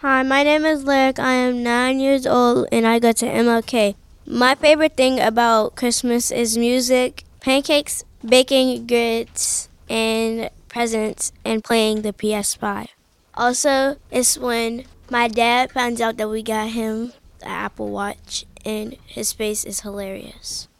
Hi, my name is Lyric. I am nine years old and I go to MLK. My favorite thing about Christmas is music, pancakes, baking grits, and presents, and playing the PS5. Also, it's when my dad finds out that we got him the Apple Watch, and his face is hilarious.